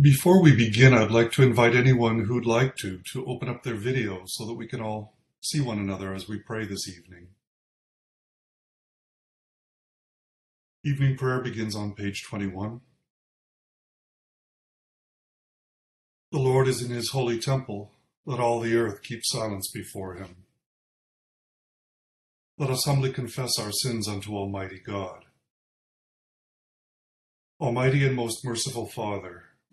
Before we begin, I'd like to invite anyone who'd like to to open up their video so that we can all see one another as we pray this evening. Evening prayer begins on page 21. The Lord is in his holy temple. Let all the earth keep silence before him. Let us humbly confess our sins unto Almighty God. Almighty and most merciful Father,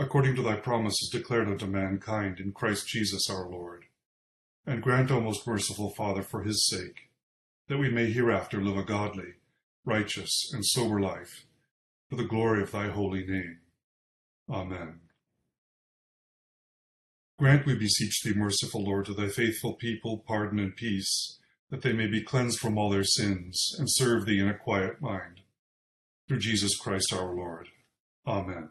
according to thy promises declared unto mankind in Christ Jesus our Lord. And grant, O most merciful Father, for his sake, that we may hereafter live a godly, righteous, and sober life, for the glory of thy holy name. Amen. Grant, we beseech thee, merciful Lord, to thy faithful people pardon and peace, that they may be cleansed from all their sins, and serve thee in a quiet mind. Through Jesus Christ our Lord. Amen.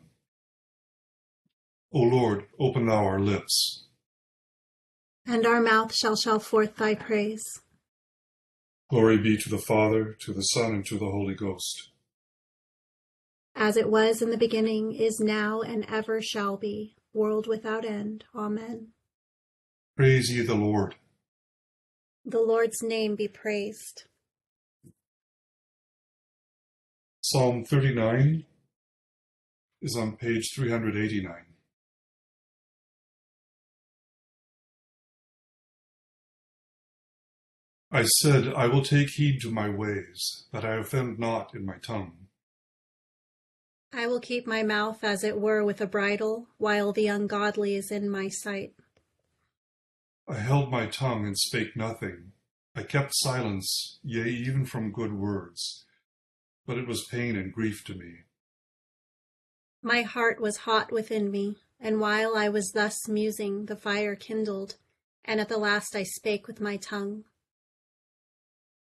O Lord, open thou our lips. And our mouth shall show forth thy praise. Glory be to the Father, to the Son, and to the Holy Ghost. As it was in the beginning, is now, and ever shall be, world without end. Amen. Praise ye the Lord. The Lord's name be praised. Psalm 39 is on page 389. I said, I will take heed to my ways, that I offend not in my tongue. I will keep my mouth as it were with a bridle, while the ungodly is in my sight. I held my tongue and spake nothing. I kept silence, yea, even from good words. But it was pain and grief to me. My heart was hot within me, and while I was thus musing, the fire kindled, and at the last I spake with my tongue.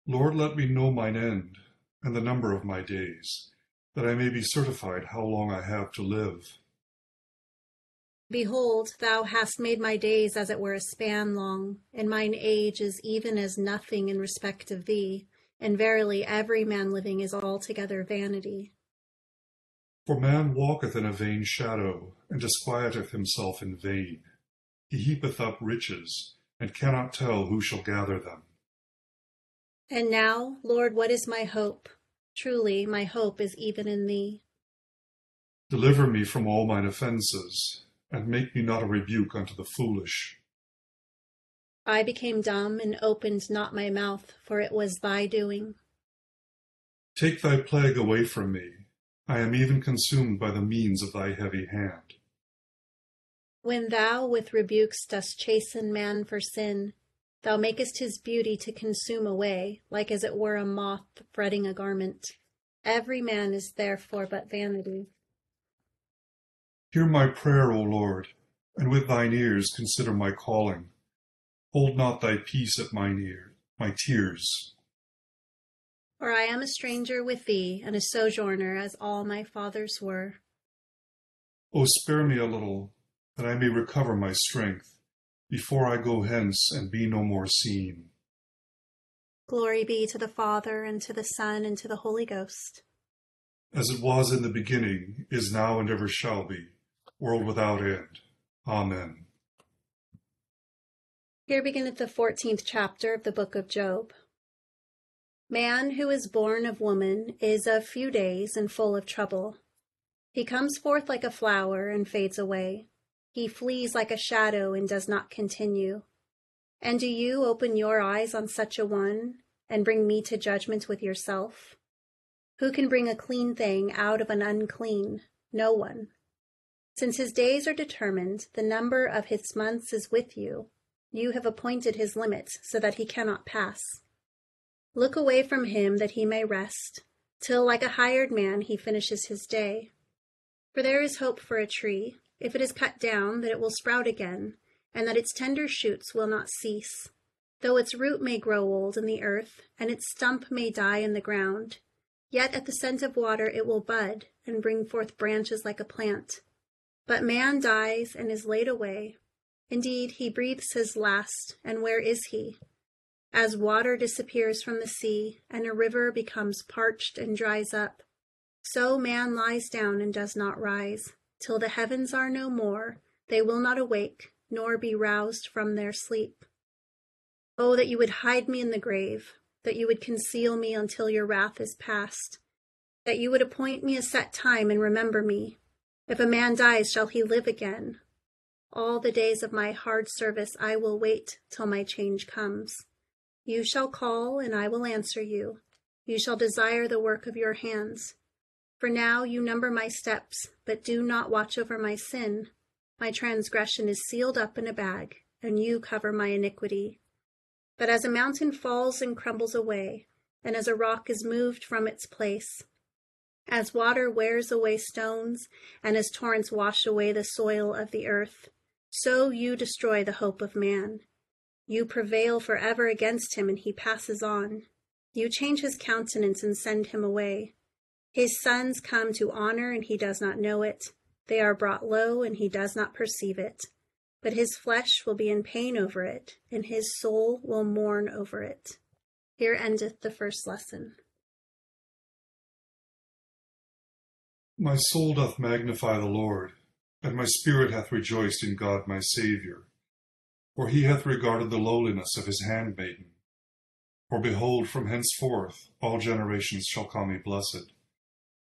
Lord, let me know mine end, and the number of my days, that I may be certified how long I have to live. Behold, thou hast made my days as it were a span long, and mine age is even as nothing in respect of thee, and verily every man living is altogether vanity. For man walketh in a vain shadow, and disquieteth himself in vain. He heapeth up riches, and cannot tell who shall gather them. And now, Lord, what is my hope? Truly, my hope is even in thee. Deliver me from all mine offences, and make me not a rebuke unto the foolish. I became dumb and opened not my mouth, for it was thy doing. Take thy plague away from me. I am even consumed by the means of thy heavy hand. When thou with rebukes dost chasten man for sin, Thou makest his beauty to consume away, like as it were a moth fretting a garment. Every man is therefore but vanity. Hear my prayer, O Lord, and with thine ears consider my calling. Hold not thy peace at mine ear, my tears. For I am a stranger with thee, and a sojourner as all my fathers were. O spare me a little, that I may recover my strength before I go hence and be no more seen. Glory be to the Father, and to the Son, and to the Holy Ghost. As it was in the beginning, is now, and ever shall be, world without end. Amen. Here beginneth the fourteenth chapter of the book of Job. Man who is born of woman is of few days and full of trouble. He comes forth like a flower and fades away. He flees like a shadow and does not continue. And do you open your eyes on such a one and bring me to judgment with yourself? Who can bring a clean thing out of an unclean? No one. Since his days are determined, the number of his months is with you. You have appointed his limit so that he cannot pass. Look away from him that he may rest, till like a hired man he finishes his day. For there is hope for a tree, if it is cut down, that it will sprout again, and that its tender shoots will not cease. Though its root may grow old in the earth, and its stump may die in the ground, yet at the scent of water it will bud and bring forth branches like a plant. But man dies and is laid away. Indeed, he breathes his last, and where is he? As water disappears from the sea, and a river becomes parched and dries up, so man lies down and does not rise. Till the heavens are no more, they will not awake, nor be roused from their sleep. Oh, that you would hide me in the grave, that you would conceal me until your wrath is past, that you would appoint me a set time and remember me. If a man dies, shall he live again? All the days of my hard service I will wait till my change comes. You shall call, and I will answer you. You shall desire the work of your hands. For now you number my steps, but do not watch over my sin. My transgression is sealed up in a bag, and you cover my iniquity. But as a mountain falls and crumbles away, and as a rock is moved from its place, as water wears away stones, and as torrents wash away the soil of the earth, so you destroy the hope of man. You prevail forever against him, and he passes on. You change his countenance and send him away. His sons come to honor, and he does not know it. They are brought low, and he does not perceive it. But his flesh will be in pain over it, and his soul will mourn over it. Here endeth the first lesson. My soul doth magnify the Lord, and my spirit hath rejoiced in God my Saviour. For he hath regarded the lowliness of his handmaiden. For behold, from henceforth all generations shall call me blessed.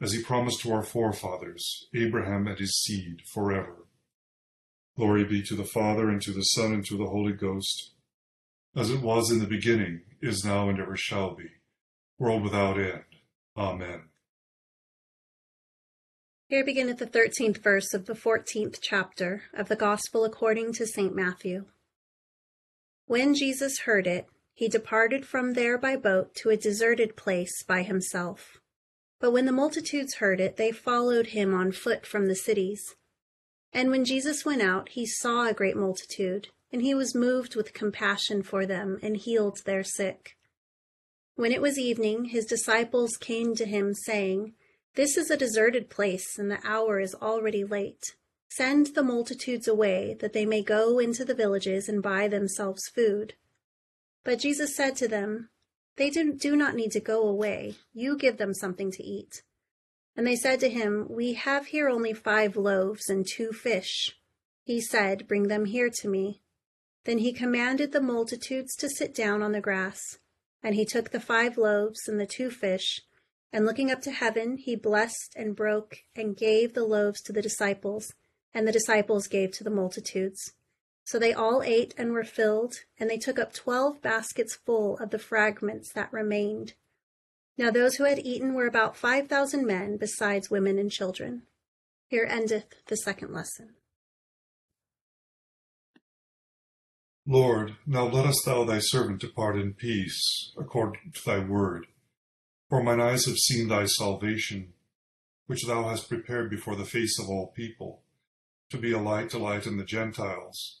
as he promised to our forefathers, Abraham and his seed, forever. Glory be to the Father, and to the Son, and to the Holy Ghost, as it was in the beginning, is now, and ever shall be, world without end. Amen. Here beginneth the thirteenth verse of the fourteenth chapter of the Gospel according to St. Matthew. When Jesus heard it, he departed from there by boat to a deserted place by himself. But when the multitudes heard it, they followed him on foot from the cities. And when Jesus went out, he saw a great multitude, and he was moved with compassion for them, and healed their sick. When it was evening, his disciples came to him, saying, This is a deserted place, and the hour is already late. Send the multitudes away, that they may go into the villages and buy themselves food. But Jesus said to them, They do not need to go away. You give them something to eat. And they said to him, We have here only five loaves and two fish. He said, Bring them here to me. Then he commanded the multitudes to sit down on the grass. And he took the five loaves and the two fish, and looking up to heaven, he blessed and broke and gave the loaves to the disciples, and the disciples gave to the multitudes. So they all ate and were filled, and they took up twelve baskets full of the fragments that remained. Now those who had eaten were about five thousand men, besides women and children. Here endeth the second lesson. Lord, now lettest thou thy servant depart in peace, according to thy word. For mine eyes have seen thy salvation, which thou hast prepared before the face of all people, to be a light to lighten the Gentiles,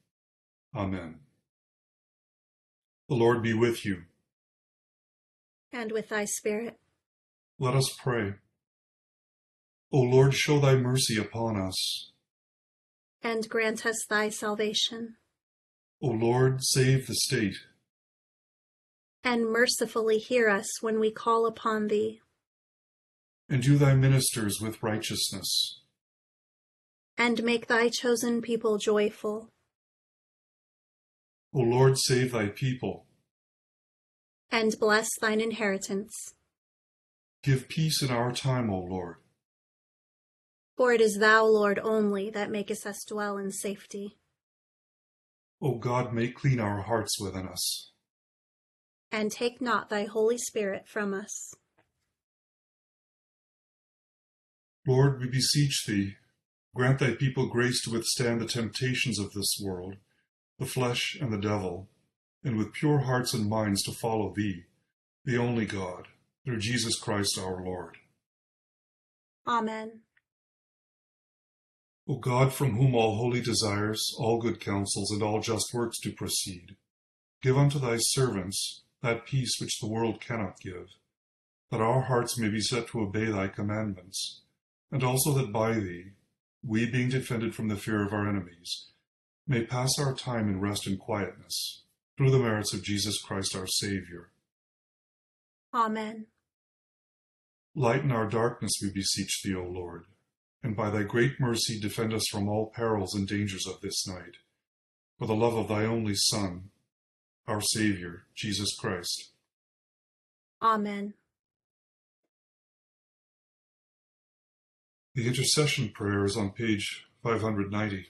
Amen. The Lord be with you. And with thy spirit. Let us pray. O Lord, show thy mercy upon us. And grant us thy salvation. O Lord, save the state. And mercifully hear us when we call upon thee. And do thy ministers with righteousness. And make thy chosen people joyful. O Lord, save thy people. And bless thine inheritance. Give peace in our time, O Lord. For it is thou, Lord, only that makest us dwell in safety. O God, make clean our hearts within us. And take not thy Holy Spirit from us. Lord, we beseech thee, grant thy people grace to withstand the temptations of this world, the flesh and the devil, and with pure hearts and minds to follow thee, the only God, through Jesus Christ our Lord. Amen. O God, from whom all holy desires, all good counsels, and all just works do proceed, give unto thy servants that peace which the world cannot give, that our hearts may be set to obey thy commandments, and also that by thee, we being defended from the fear of our enemies, may pass our time in rest and quietness, through the merits of Jesus Christ our Saviour. Amen. Lighten our darkness, we beseech thee, O Lord and by thy great mercy defend us from all perils and dangers of this night. For the love of thy only Son, our Saviour, Jesus Christ. Amen. The intercession prayer is on page 590.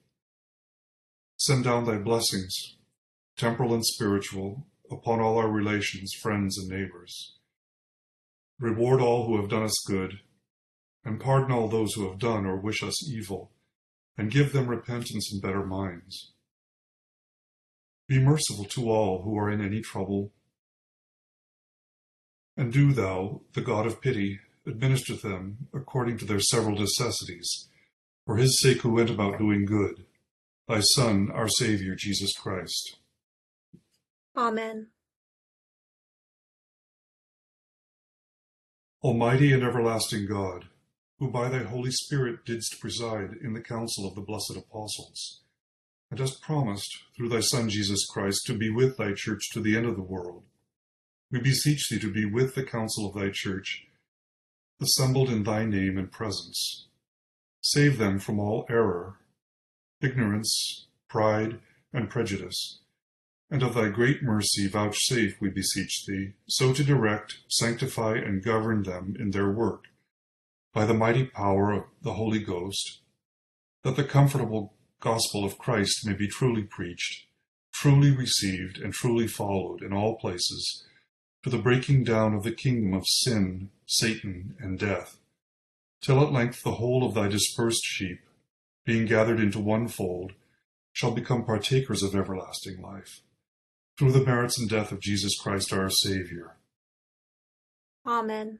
Send down thy blessings, temporal and spiritual, upon all our relations, friends, and neighbors Reward all who have done us good, and pardon all those who have done or wish us evil, and give them repentance and better minds. Be merciful to all who are in any trouble. And do thou, the God of pity, administer them according to their several necessities, for his sake who went about doing good, thy Son, our Saviour, Jesus Christ. Amen. Almighty and everlasting God, who by thy Holy Spirit didst preside in the council of the blessed apostles, and hast promised, through thy Son Jesus Christ, to be with thy church to the end of the world, we beseech thee to be with the council of thy church, assembled in thy name and presence. Save them from all error, ignorance, pride, and prejudice. And of thy great mercy vouchsafe, we beseech thee, so to direct, sanctify, and govern them in their work, by the mighty power of the Holy Ghost, that the comfortable gospel of Christ may be truly preached, truly received, and truly followed in all places, to the breaking down of the kingdom of sin, Satan, and death, till at length the whole of thy dispersed sheep, being gathered into one fold, shall become partakers of everlasting life through the merits and death of Jesus Christ our Savior. Amen.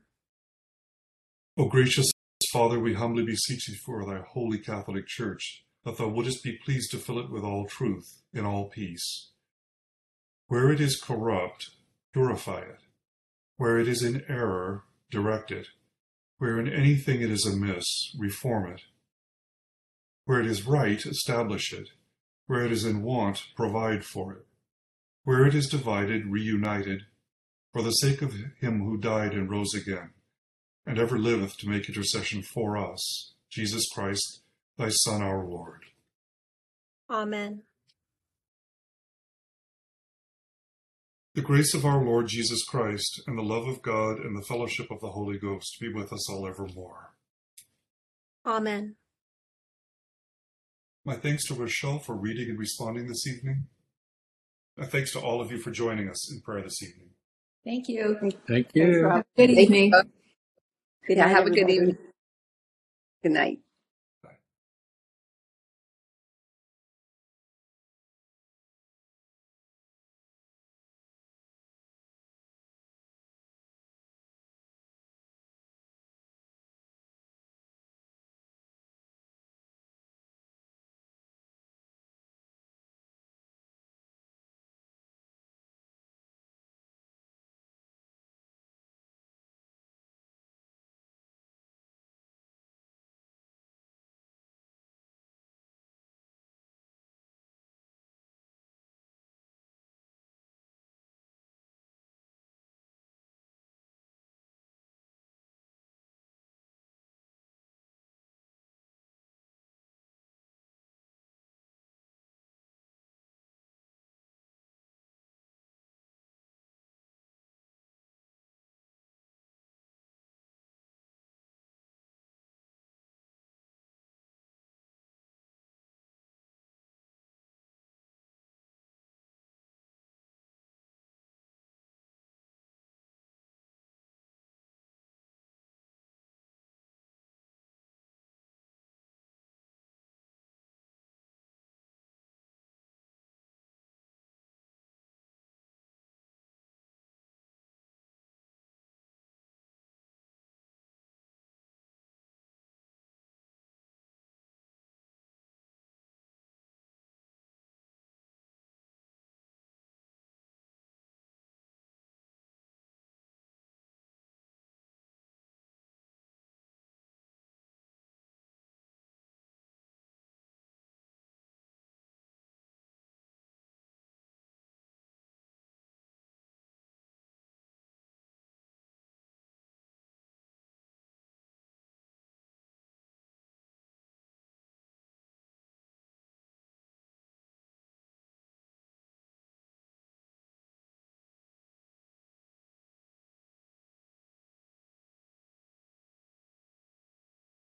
O gracious Father, we humbly beseech thee for thy holy Catholic Church, that thou wouldest be pleased to fill it with all truth, in all peace. Where it is corrupt, purify it. Where it is in error, direct it. Where in anything it is amiss, reform it. Where it is right, establish it. Where it is in want, provide for it. Where it is divided, reunited, for the sake of him who died and rose again, and ever liveth to make intercession for us, Jesus Christ, thy Son, our Lord. Amen. The grace of our Lord Jesus Christ, and the love of God, and the fellowship of the Holy Ghost be with us all evermore. Amen. My thanks to Rochelle for reading and responding this evening. My thanks to all of you for joining us in prayer this evening. Thank you. Thank Thanks, you. Rob. Good Thank evening. you. Good night, have a good everybody. evening. Good night.